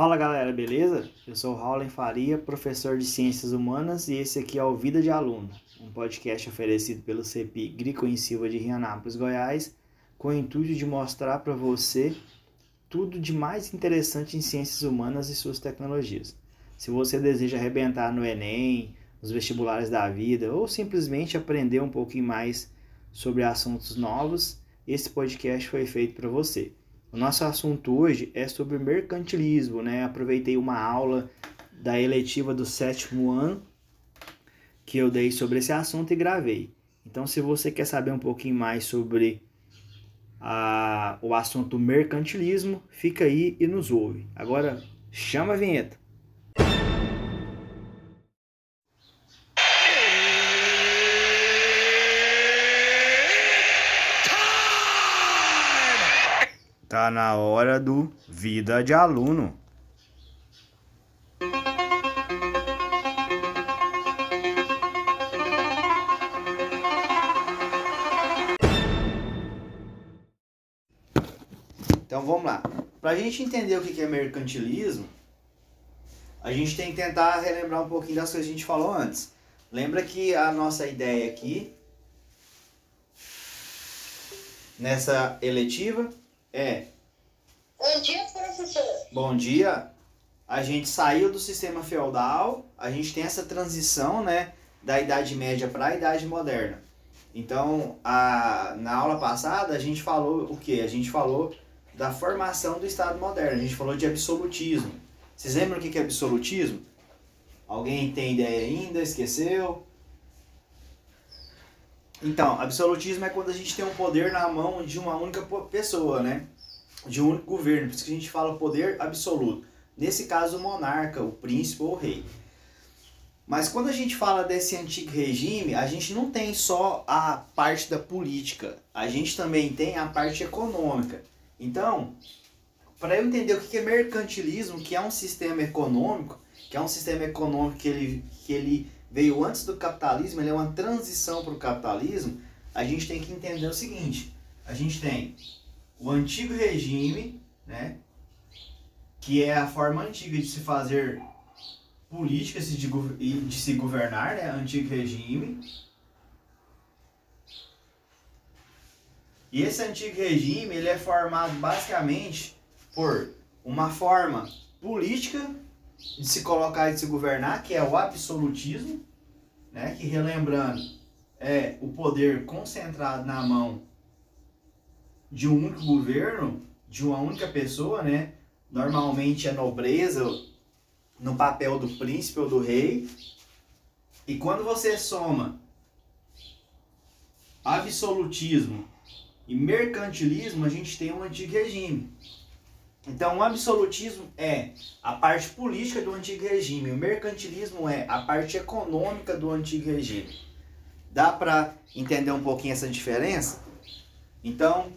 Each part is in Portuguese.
Fala galera, beleza? Eu sou Raul Faria, professor de Ciências Humanas e esse aqui é o Vida de Aluno, um podcast oferecido pelo CEPI Grico em Silva de Rianápolis, Goiás, com o intuito de mostrar para você tudo de mais interessante em ciências humanas e suas tecnologias. Se você deseja arrebentar no Enem, nos vestibulares da vida ou simplesmente aprender um pouquinho mais sobre assuntos novos, esse podcast foi feito para você. O nosso assunto hoje é sobre mercantilismo, né? Aproveitei uma aula da eletiva do sétimo ano que eu dei sobre esse assunto e gravei. Então, se você quer saber um pouquinho mais sobre a, o assunto mercantilismo, fica aí e nos ouve. Agora, chama a vinheta. Tá na hora do Vida de Aluno. Então vamos lá. Para a gente entender o que é mercantilismo, a gente tem que tentar relembrar um pouquinho das coisas que a gente falou antes. Lembra que a nossa ideia aqui, nessa eletiva, é. Bom dia, professor. Bom dia. A gente saiu do sistema feudal, a gente tem essa transição, né, da Idade Média para a Idade Moderna. Então, a, na aula passada, a gente falou o que? A gente falou da formação do Estado moderno, a gente falou de absolutismo. Vocês lembram o que é absolutismo? Alguém tem ideia ainda? Esqueceu? Então, absolutismo é quando a gente tem um poder na mão de uma única pessoa, né? De um único governo, por isso que a gente fala poder absoluto. Nesse caso, o monarca, o príncipe ou o rei. Mas quando a gente fala desse antigo regime, a gente não tem só a parte da política, a gente também tem a parte econômica. Então, para eu entender o que é mercantilismo, que é um sistema econômico, que é um sistema econômico que ele, que ele veio antes do capitalismo, ele é uma transição para o capitalismo, a gente tem que entender o seguinte: a gente tem o antigo regime, né, que é a forma antiga de se fazer política e de se governar, né, antigo regime. E esse antigo regime ele é formado basicamente por uma forma política de se colocar e de se governar, que é o absolutismo, né? que relembrando é o poder concentrado na mão de um único governo, de uma única pessoa, né? Normalmente a nobreza no papel do príncipe ou do rei. E quando você soma absolutismo e mercantilismo, a gente tem um antigo regime. Então, o absolutismo é a parte política do antigo regime, o mercantilismo é a parte econômica do antigo regime. Dá para entender um pouquinho essa diferença? Então,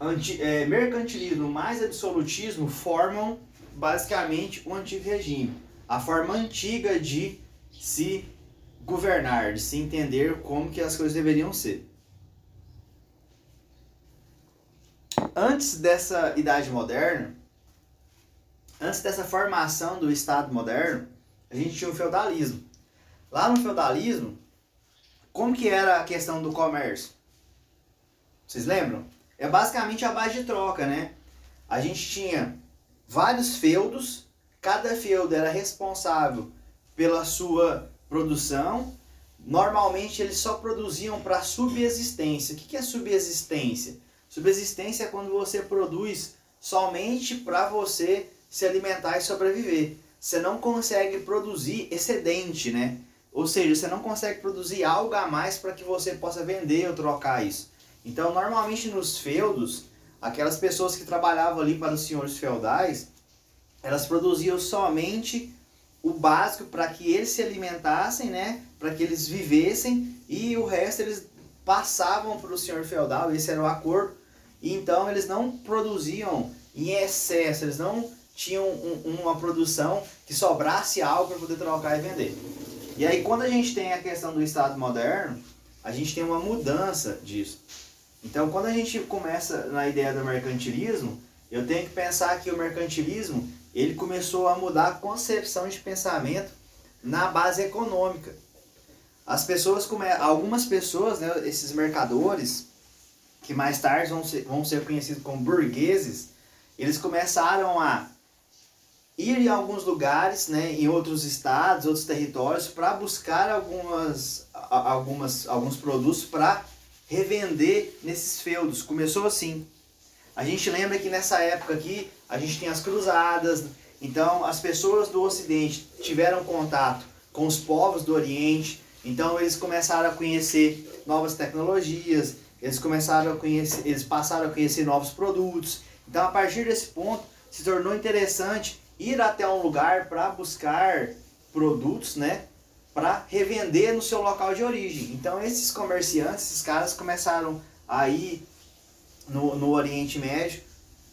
anti, é, mercantilismo mais absolutismo formam basicamente o antigo regime, a forma antiga de se governar, de se entender como que as coisas deveriam ser. Antes dessa idade moderna, antes dessa formação do Estado moderno, a gente tinha o feudalismo. Lá no feudalismo, como que era a questão do comércio? Vocês lembram? É basicamente a base de troca, né? A gente tinha vários feudos, cada feudo era responsável pela sua produção. Normalmente eles só produziam para subsistência. O que é subsistência? Subsistência é quando você produz somente para você se alimentar e sobreviver. Você não consegue produzir excedente, né? Ou seja, você não consegue produzir algo a mais para que você possa vender ou trocar isso. Então, normalmente nos feudos, aquelas pessoas que trabalhavam ali para os senhores feudais, elas produziam somente o básico para que eles se alimentassem, né? Para que eles vivessem e o resto eles passavam para o senhor feudal. Esse era o acordo então eles não produziam em excesso, eles não tinham um, uma produção que sobrasse algo para poder trocar e vender. E aí quando a gente tem a questão do Estado moderno, a gente tem uma mudança disso. Então quando a gente começa na ideia do mercantilismo, eu tenho que pensar que o mercantilismo ele começou a mudar a concepção de pensamento na base econômica. As pessoas, algumas pessoas, né, esses mercadores, que mais tarde vão ser, vão ser conhecidos como burgueses, eles começaram a ir em alguns lugares, né, em outros estados, outros territórios, para buscar algumas, algumas, alguns produtos para revender nesses feudos. Começou assim. A gente lembra que nessa época aqui, a gente tem as cruzadas, então as pessoas do Ocidente tiveram contato com os povos do Oriente, então eles começaram a conhecer novas tecnologias, eles começaram a conhecer, eles passaram a conhecer novos produtos. Então a partir desse ponto se tornou interessante ir até um lugar para buscar produtos, né, para revender no seu local de origem. Então esses comerciantes, esses caras começaram a ir no, no Oriente Médio,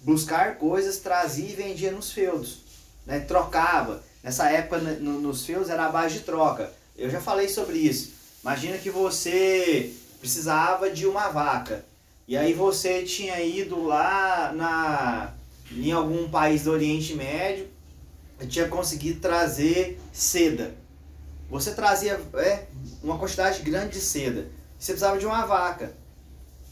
buscar coisas, trazia e vendia nos feudos. Né? Trocava. Nessa época, no, nos feudos, era a base de troca. Eu já falei sobre isso. Imagina que você precisava de uma vaca. E aí você tinha ido lá na, em algum país do Oriente Médio e tinha conseguido trazer seda. Você trazia é, uma quantidade grande de seda. Você precisava de uma vaca.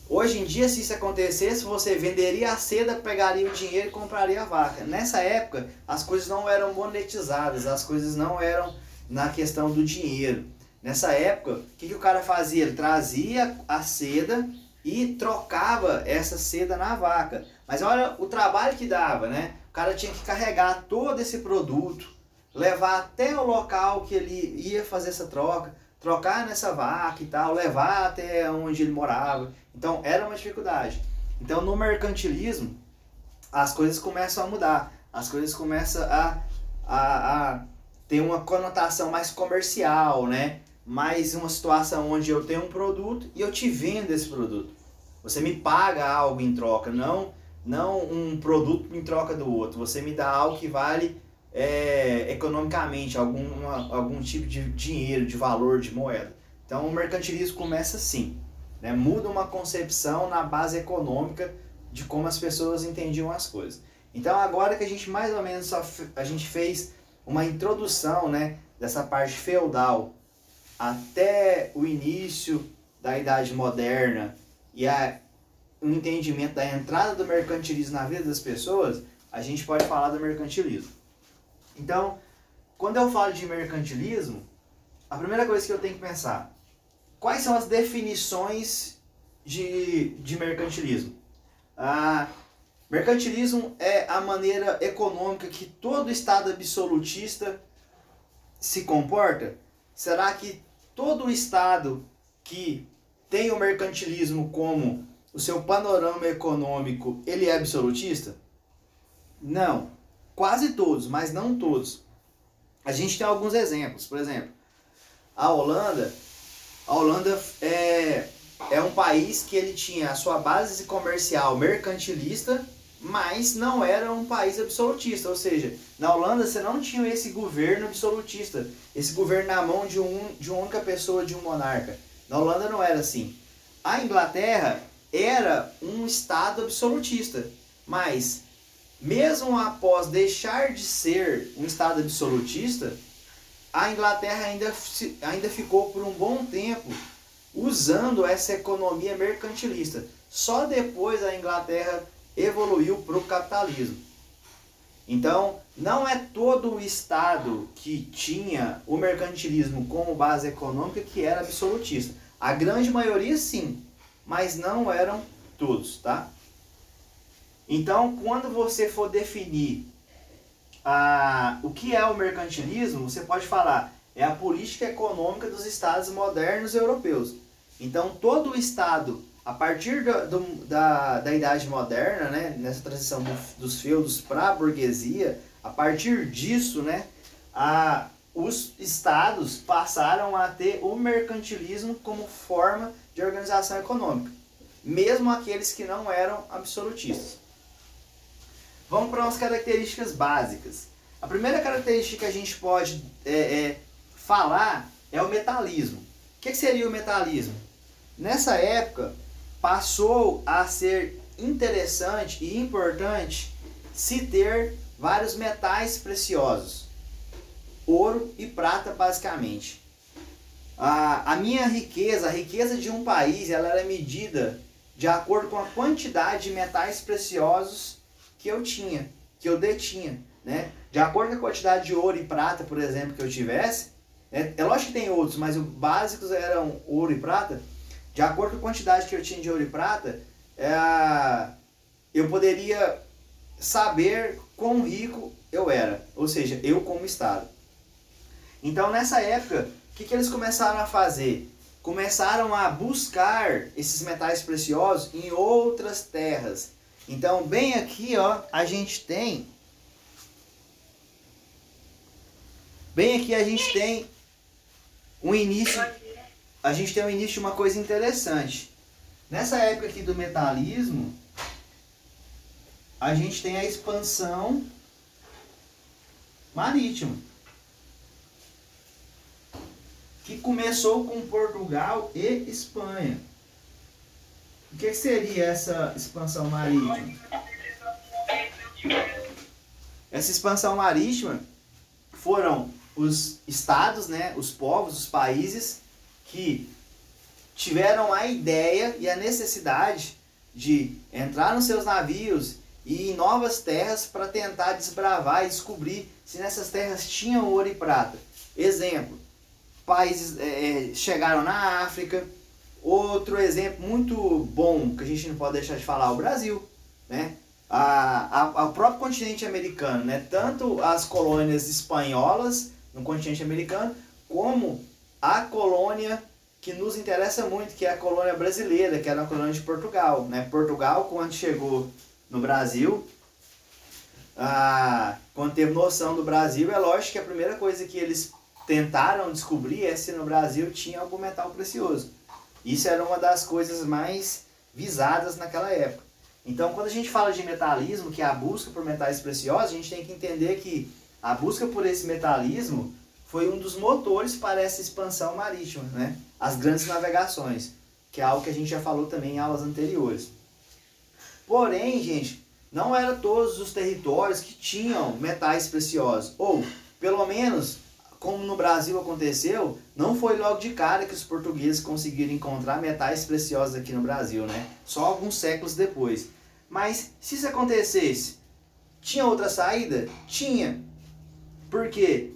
Hoje em dia, se isso acontecesse, você venderia a seda, pegaria o dinheiro e compraria a vaca. Nessa época, as coisas não eram monetizadas, as coisas não eram na questão do dinheiro. Nessa época, o que, que o cara fazia? Ele trazia a seda e trocava essa seda na vaca. Mas olha o trabalho que dava, né? O cara tinha que carregar todo esse produto, levar até o local que ele ia fazer essa troca, trocar nessa vaca e tal, levar até onde ele morava. Então era uma dificuldade. Então no mercantilismo as coisas começam a mudar, as coisas começam a, a, a ter uma conotação mais comercial, né? Mais uma situação onde eu tenho um produto e eu te vendo esse produto. Você me paga algo em troca, não não um produto em troca do outro. Você me dá algo que vale é, economicamente, algum, algum tipo de dinheiro, de valor, de moeda. Então o mercantilismo começa assim. Né? Muda uma concepção na base econômica de como as pessoas entendiam as coisas. Então agora que a gente mais ou menos a gente fez uma introdução né, dessa parte feudal até o início da Idade Moderna e a, o entendimento da entrada do mercantilismo na vida das pessoas, a gente pode falar do mercantilismo. Então, quando eu falo de mercantilismo, a primeira coisa que eu tenho que pensar, quais são as definições de, de mercantilismo? Ah, mercantilismo é a maneira econômica que todo Estado absolutista se comporta? Será que todo Estado que tem o mercantilismo como o seu panorama econômico, ele é absolutista? Não. Quase todos, mas não todos. A gente tem alguns exemplos. Por exemplo, a Holanda, a Holanda é, é um país que ele tinha a sua base comercial mercantilista, mas não era um país absolutista. Ou seja, na Holanda você não tinha esse governo absolutista, esse governo na mão de, um, de uma única pessoa, de um monarca. Na Holanda não era assim. A Inglaterra era um estado absolutista, mas mesmo após deixar de ser um Estado absolutista, a Inglaterra ainda, ainda ficou por um bom tempo usando essa economia mercantilista. Só depois a Inglaterra evoluiu para o capitalismo. Então, não é todo o Estado que tinha o mercantilismo como base econômica que era absolutista. A grande maioria sim, mas não eram todos, tá? Então, quando você for definir ah, o que é o mercantilismo, você pode falar é a política econômica dos estados modernos europeus. Então, todo o estado, a partir do, do, da, da Idade Moderna, né, nessa transição do, dos feudos para a burguesia, a partir disso, né, a, os estados passaram a ter o mercantilismo como forma de organização econômica, mesmo aqueles que não eram absolutistas. Vamos para umas características básicas. A primeira característica que a gente pode é, é, falar é o metalismo. O que seria o metalismo? Nessa época, passou a ser interessante e importante se ter vários metais preciosos, ouro e prata basicamente. A, a minha riqueza, a riqueza de um país, ela era medida de acordo com a quantidade de metais preciosos que eu tinha, que eu detinha, né? De acordo com a quantidade de ouro e prata, por exemplo, que eu tivesse, é, é lógico que tem outros, mas os básicos eram ouro e prata. De acordo com a quantidade que eu tinha de ouro e prata, é, eu poderia saber quão rico eu era, ou seja, eu como Estado. Então, nessa época, o que, que eles começaram a fazer? Começaram a buscar esses metais preciosos em outras terras. Então, bem aqui, ó, a gente tem. Bem aqui a gente tem um início. A gente tem um início de uma coisa interessante. Nessa época aqui do metalismo, a gente tem a expansão marítima que começou com Portugal e Espanha. O que seria essa expansão marítima? Essa expansão marítima foram os estados, né, os povos, os países que tiveram a ideia e a necessidade de entrar nos seus navios e em novas terras para tentar desbravar e descobrir se nessas terras tinham ouro e prata. Exemplo, países é, é, chegaram na África. Outro exemplo muito bom que a gente não pode deixar de falar, o Brasil, né? A, a, o próprio continente americano, né? Tanto as colônias espanholas no continente americano, como a colônia que nos interessa muito, que é a colônia brasileira, que era a colônia de Portugal, né? Portugal, quando chegou no Brasil, ah, quando teve noção do Brasil, é lógico que a primeira coisa que eles tentaram descobrir é se no Brasil tinha algum metal precioso. Isso era uma das coisas mais visadas naquela época. Então, quando a gente fala de metalismo, que é a busca por metais preciosos, a gente tem que entender que a busca por esse metalismo foi um dos motores para essa expansão marítima, né? As grandes navegações, que é algo que a gente já falou também em aulas anteriores. Porém, gente, não eram todos os territórios que tinham metais preciosos, ou pelo menos como no Brasil aconteceu, não foi logo de cara que os portugueses conseguiram encontrar metais preciosos aqui no Brasil, né? Só alguns séculos depois. Mas se isso acontecesse, tinha outra saída? Tinha. Por quê?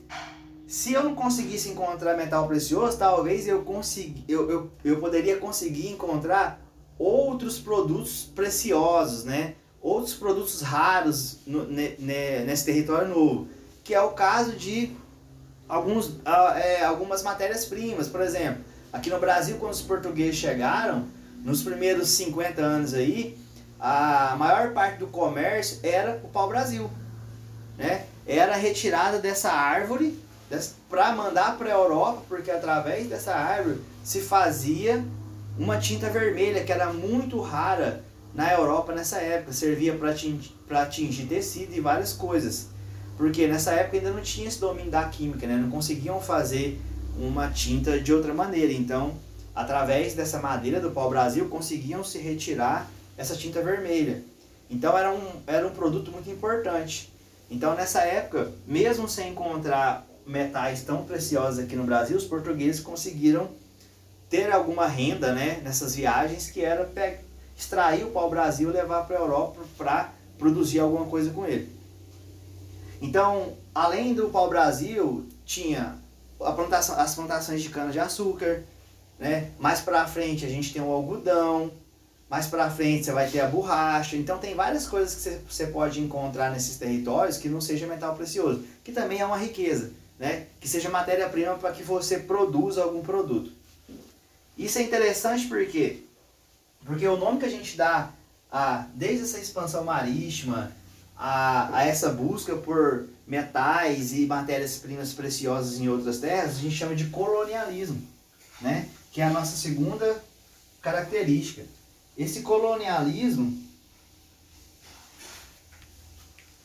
Se eu não conseguisse encontrar metal precioso, talvez eu, consegui, eu, eu, eu poderia conseguir encontrar outros produtos preciosos, né? Outros produtos raros no, ne, ne, nesse território novo. Que é o caso de alguns, é, algumas matérias-primas. Por exemplo, aqui no Brasil, quando os portugueses chegaram, nos primeiros 50 anos aí, a maior parte do comércio era o pau-brasil. Né? Era retirada dessa árvore para mandar para a Europa, porque através dessa árvore se fazia uma tinta vermelha que era muito rara na Europa nessa época, servia para atingir, tecido e várias coisas. Porque nessa época ainda não tinha esse domínio da química, né? Não conseguiam fazer uma tinta de outra maneira. Então, através dessa madeira do pau-brasil, conseguiam se retirar essa tinta vermelha. Então, era um, era um produto muito importante. Então, nessa época, mesmo sem encontrar metais tão preciosos aqui no Brasil, os portugueses conseguiram ter alguma renda né, nessas viagens, que era extrair o pau-brasil e levar para a Europa para produzir alguma coisa com ele. Então, além do pau-brasil, tinha plantação, as plantações de cana-de-açúcar, né? Mais para frente a gente tem o algodão, mais para frente você vai ter a borracha. Então tem várias coisas que você pode encontrar nesses territórios que não seja metal precioso, que também é uma riqueza, né? Que seja matéria-prima para que você produza algum produto. Isso é interessante porque porque o nome que a gente dá a desde essa expansão marítima, a, a essa busca por metais e matérias-primas preciosas em outras terras, a gente chama de colonialismo, né? que é a nossa segunda característica. Esse colonialismo,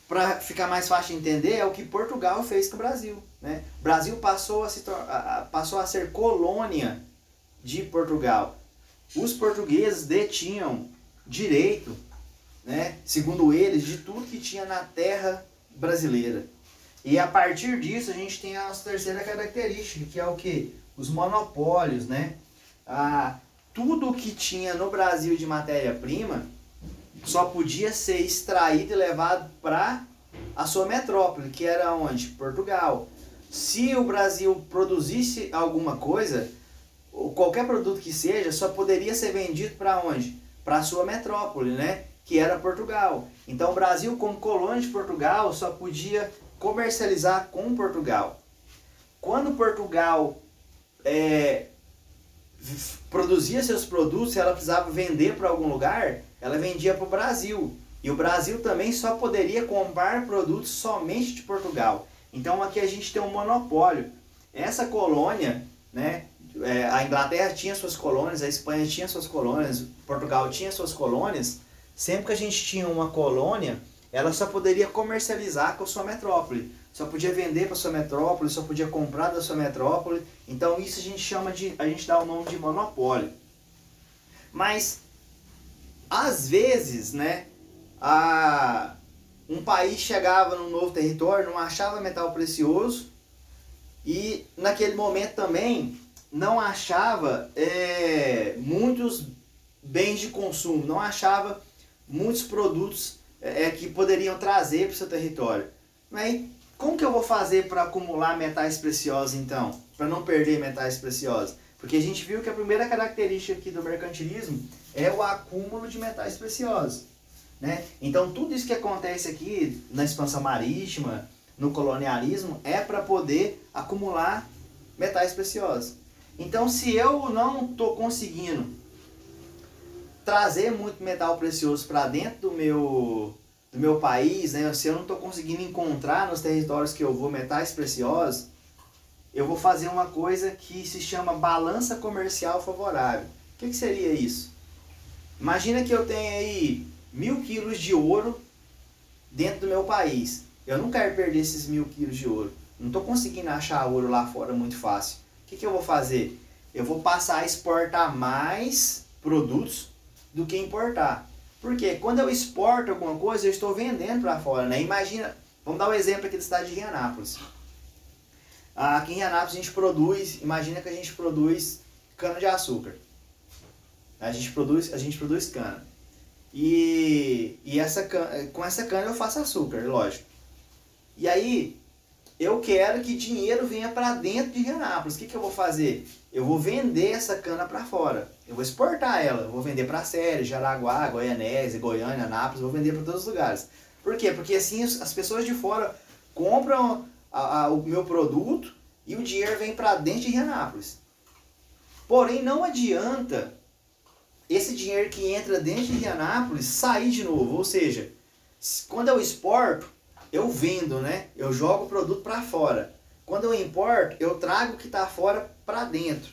para ficar mais fácil de entender, é o que Portugal fez com o Brasil. Né? O Brasil passou a, se passou a ser colônia de Portugal. Os portugueses detinham direito né, segundo eles, de tudo que tinha na terra brasileira. E a partir disso a gente tem a nossa terceira característica, que é o que? Os monopólios, né? Ah, tudo que tinha no Brasil de matéria-prima só podia ser extraído e levado para a sua metrópole, que era onde? Portugal. Se o Brasil produzisse alguma coisa, qualquer produto que seja, só poderia ser vendido para onde? Para a sua metrópole, né? Que era Portugal. Então o Brasil, como colônia de Portugal, só podia comercializar com Portugal. Quando Portugal é, produzia seus produtos, ela precisava vender para algum lugar, ela vendia para o Brasil. E o Brasil também só poderia comprar produtos somente de Portugal. Então aqui a gente tem um monopólio. Essa colônia, né, é, a Inglaterra tinha suas colônias, a Espanha tinha suas colônias, Portugal tinha suas colônias. Sempre que a gente tinha uma colônia, ela só poderia comercializar com sua metrópole. Só podia vender para sua metrópole, só podia comprar da sua metrópole. Então isso a gente chama de, a gente dá o nome de monopólio. Mas às vezes, né, a, um país chegava num novo território, não achava metal precioso e naquele momento também não achava é, muitos bens de consumo, não achava muitos produtos é, que poderiam trazer para o seu território. Mas como que eu vou fazer para acumular metais preciosos então? Para não perder metais preciosos? Porque a gente viu que a primeira característica aqui do mercantilismo é o acúmulo de metais preciosos. Né? Então tudo isso que acontece aqui na expansão marítima, no colonialismo, é para poder acumular metais preciosos. Então se eu não estou conseguindo trazer muito metal precioso para dentro do meu, do meu país, né? se eu não estou conseguindo encontrar nos territórios que eu vou metais preciosos, eu vou fazer uma coisa que se chama balança comercial favorável. O que, que seria isso? Imagina que eu tenho aí mil quilos de ouro dentro do meu país. Eu não quero perder esses mil quilos de ouro. Não estou conseguindo achar ouro lá fora muito fácil. O que, que eu vou fazer? Eu vou passar a exportar mais produtos do que importar. Porque quando eu exporto alguma coisa, eu estou vendendo para fora. Né? Imagina, vamos dar um exemplo aqui da cidade de Rianápolis. Aqui em Rianápolis a gente produz, imagina que a gente produz cana de açúcar. A gente produz, a gente produz cana. E, e essa cana, com essa cana eu faço açúcar, lógico. E aí, eu quero que dinheiro venha para dentro de Rianápolis. O que, que eu vou fazer? Eu vou vender essa cana para fora. Eu vou exportar ela. Eu vou vender para Séries, Jaraguá, Goianésia, Goiânia, Anápolis. Vou vender para todos os lugares. Por quê? Porque assim as pessoas de fora compram a, a, o meu produto e o dinheiro vem para dentro de Rianápolis. Porém, não adianta esse dinheiro que entra dentro de Indianápolis sair de novo. Ou seja, quando eu exporto, eu vendo, né? Eu jogo o produto para fora. Quando eu importo, eu trago o que está fora para dentro.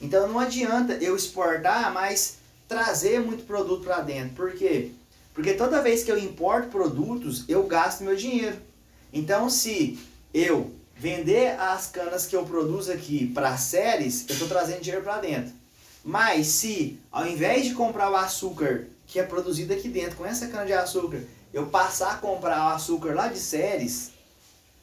Então não adianta eu exportar, mas trazer muito produto para dentro. Por quê? Porque toda vez que eu importo produtos, eu gasto meu dinheiro. Então se eu vender as canas que eu produzo aqui para séries, eu estou trazendo dinheiro para dentro. Mas se ao invés de comprar o açúcar que é produzido aqui dentro com essa cana de açúcar, eu passar a comprar o açúcar lá de séries,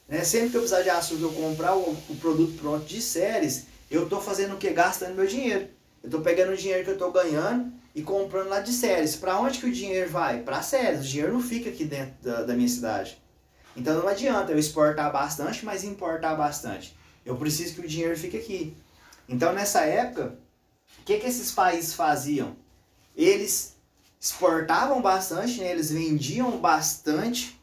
né? sempre que eu precisar de açúcar eu comprar o, o produto pronto de séries, eu estou fazendo o que? Gastando meu dinheiro. Eu estou pegando o dinheiro que eu estou ganhando e comprando lá de séries. Para onde que o dinheiro vai? Para séries. O dinheiro não fica aqui dentro da, da minha cidade. Então não adianta eu exportar bastante, mas importar bastante. Eu preciso que o dinheiro fique aqui. Então nessa época, que, que esses países faziam? Eles exportavam bastante, né? eles vendiam bastante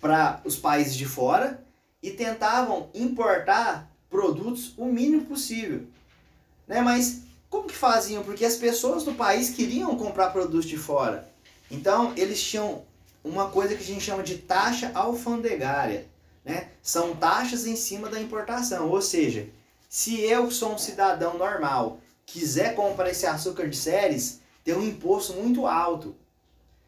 para os países de fora e tentavam importar produtos o mínimo possível. Né? Mas como que faziam? Porque as pessoas do país queriam comprar produtos de fora. Então eles tinham uma coisa que a gente chama de taxa alfandegária. Né? São taxas em cima da importação. Ou seja, se eu sou um cidadão normal quiser comprar esse açúcar de séries, tem um imposto muito alto.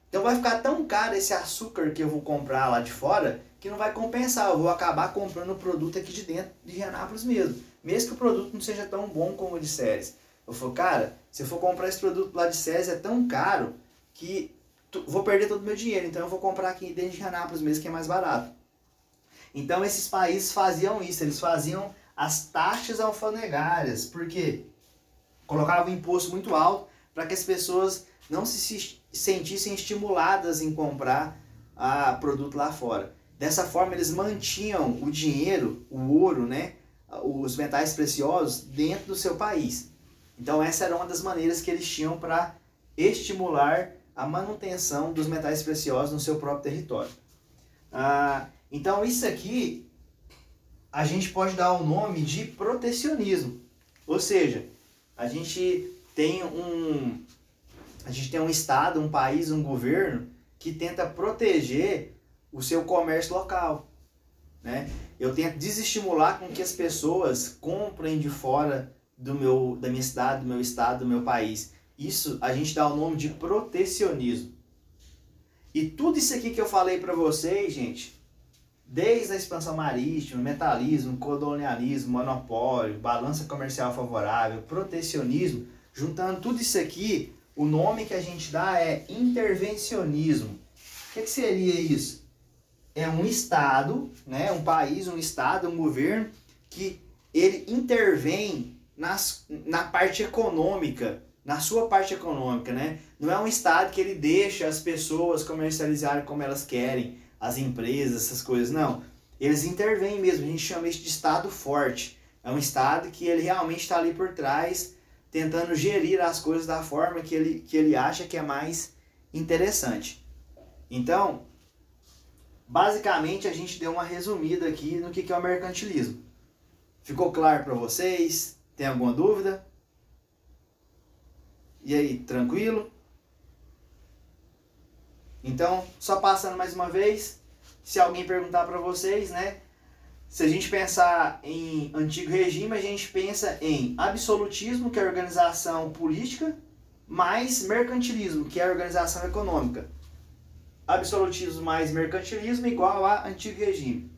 Então vai ficar tão caro esse açúcar que eu vou comprar lá de fora que não vai compensar. Eu vou acabar comprando o produto aqui de dentro de Rianápolis mesmo. Mesmo que o produto não seja tão bom como o de séries. Eu falo, cara, se eu for comprar esse produto lá de séries é tão caro que vou perder todo o meu dinheiro. Então eu vou comprar aqui dentro de Rianápolis mesmo que é mais barato. Então esses países faziam isso, eles faziam as taxas alfandegárias, porque colocavam um imposto muito alto para que as pessoas não se sentissem estimuladas em comprar a produto lá fora. Dessa forma eles mantinham o dinheiro, o ouro, né, os metais preciosos dentro do seu país. Então essa era uma das maneiras que eles tinham para estimular a manutenção dos metais preciosos no seu próprio território. Ah, então isso aqui a gente pode dar o nome de protecionismo. Ou seja, a gente tem um a gente tem um estado, um país, um governo que tenta proteger o seu comércio local, né? Eu tento desestimular com que as pessoas comprem de fora do meu da minha cidade, do meu estado, do meu país. Isso a gente dá o nome de protecionismo. E tudo isso aqui que eu falei para vocês, gente, desde a expansão marítima, metalismo, colonialismo, monopólio, balança comercial favorável, protecionismo, juntando tudo isso aqui, o nome que a gente dá é intervencionismo. O que, que seria isso? É um estado, né, um país, um estado, um governo que ele intervém nas, na parte econômica na sua parte econômica, né? Não é um estado que ele deixa as pessoas comercializarem como elas querem, as empresas, essas coisas, não. Eles intervêm mesmo, a gente chama isso de estado forte. É um estado que ele realmente está ali por trás, tentando gerir as coisas da forma que ele, que ele acha que é mais interessante. Então, basicamente a gente deu uma resumida aqui no que é o mercantilismo. Ficou claro para vocês? Tem alguma dúvida? E aí, tranquilo? Então, só passando mais uma vez, se alguém perguntar para vocês, né? Se a gente pensar em antigo regime, a gente pensa em absolutismo, que é a organização política, mais mercantilismo, que é a organização econômica. Absolutismo mais mercantilismo igual a antigo regime.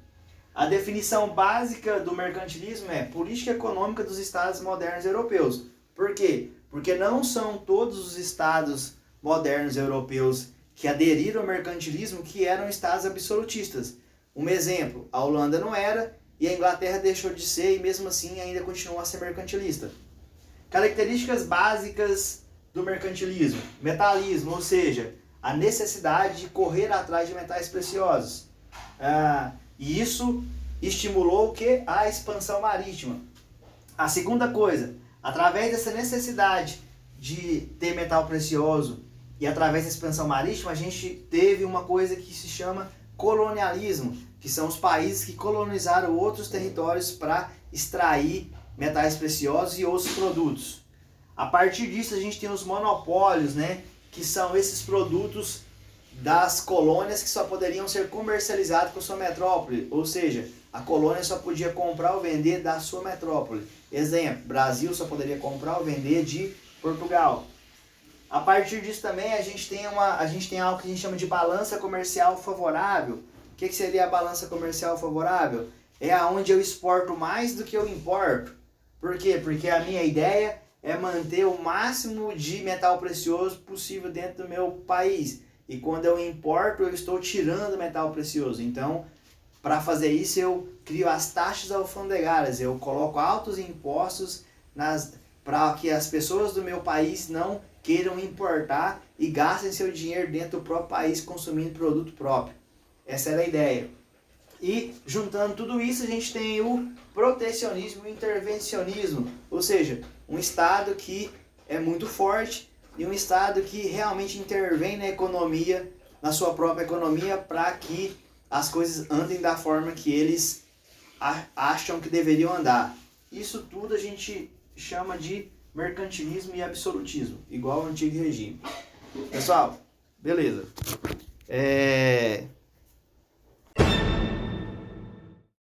A definição básica do mercantilismo é política econômica dos estados modernos europeus. Por quê? porque não são todos os estados modernos europeus que aderiram ao mercantilismo que eram estados absolutistas. Um exemplo, a Holanda não era e a Inglaterra deixou de ser e mesmo assim ainda continua a ser mercantilista. Características básicas do mercantilismo: metalismo, ou seja, a necessidade de correr atrás de metais preciosos. Ah, e isso estimulou o que? A expansão marítima. A segunda coisa, Através dessa necessidade de ter metal precioso e através da expansão marítima, a gente teve uma coisa que se chama colonialismo, que são os países que colonizaram outros territórios para extrair metais preciosos e outros produtos. A partir disso, a gente tem os monopólios, né, que são esses produtos das colônias que só poderiam ser comercializados com sua metrópole, ou seja, a colônia só podia comprar ou vender da sua metrópole. Exemplo, Brasil só poderia comprar ou vender de Portugal. A partir disso também a gente tem, uma, a gente tem algo que a gente chama de balança comercial favorável. O que, que seria a balança comercial favorável? É aonde eu exporto mais do que eu importo. Por quê? Porque a minha ideia é manter o máximo de metal precioso possível dentro do meu país. E quando eu importo, eu estou tirando metal precioso. Então, para fazer isso, eu crio as taxas alfandegárias, eu coloco altos impostos para que as pessoas do meu país não queiram importar e gastem seu dinheiro dentro do próprio país consumindo produto próprio. Essa era a ideia. E juntando tudo isso, a gente tem o protecionismo e o intervencionismo, ou seja, um Estado que é muito forte e um Estado que realmente intervém na economia, na sua própria economia, para que as coisas andem da forma que eles acham que deveriam andar. Isso tudo a gente chama de mercantilismo e absolutismo, igual ao antigo regime. Pessoal, beleza. É...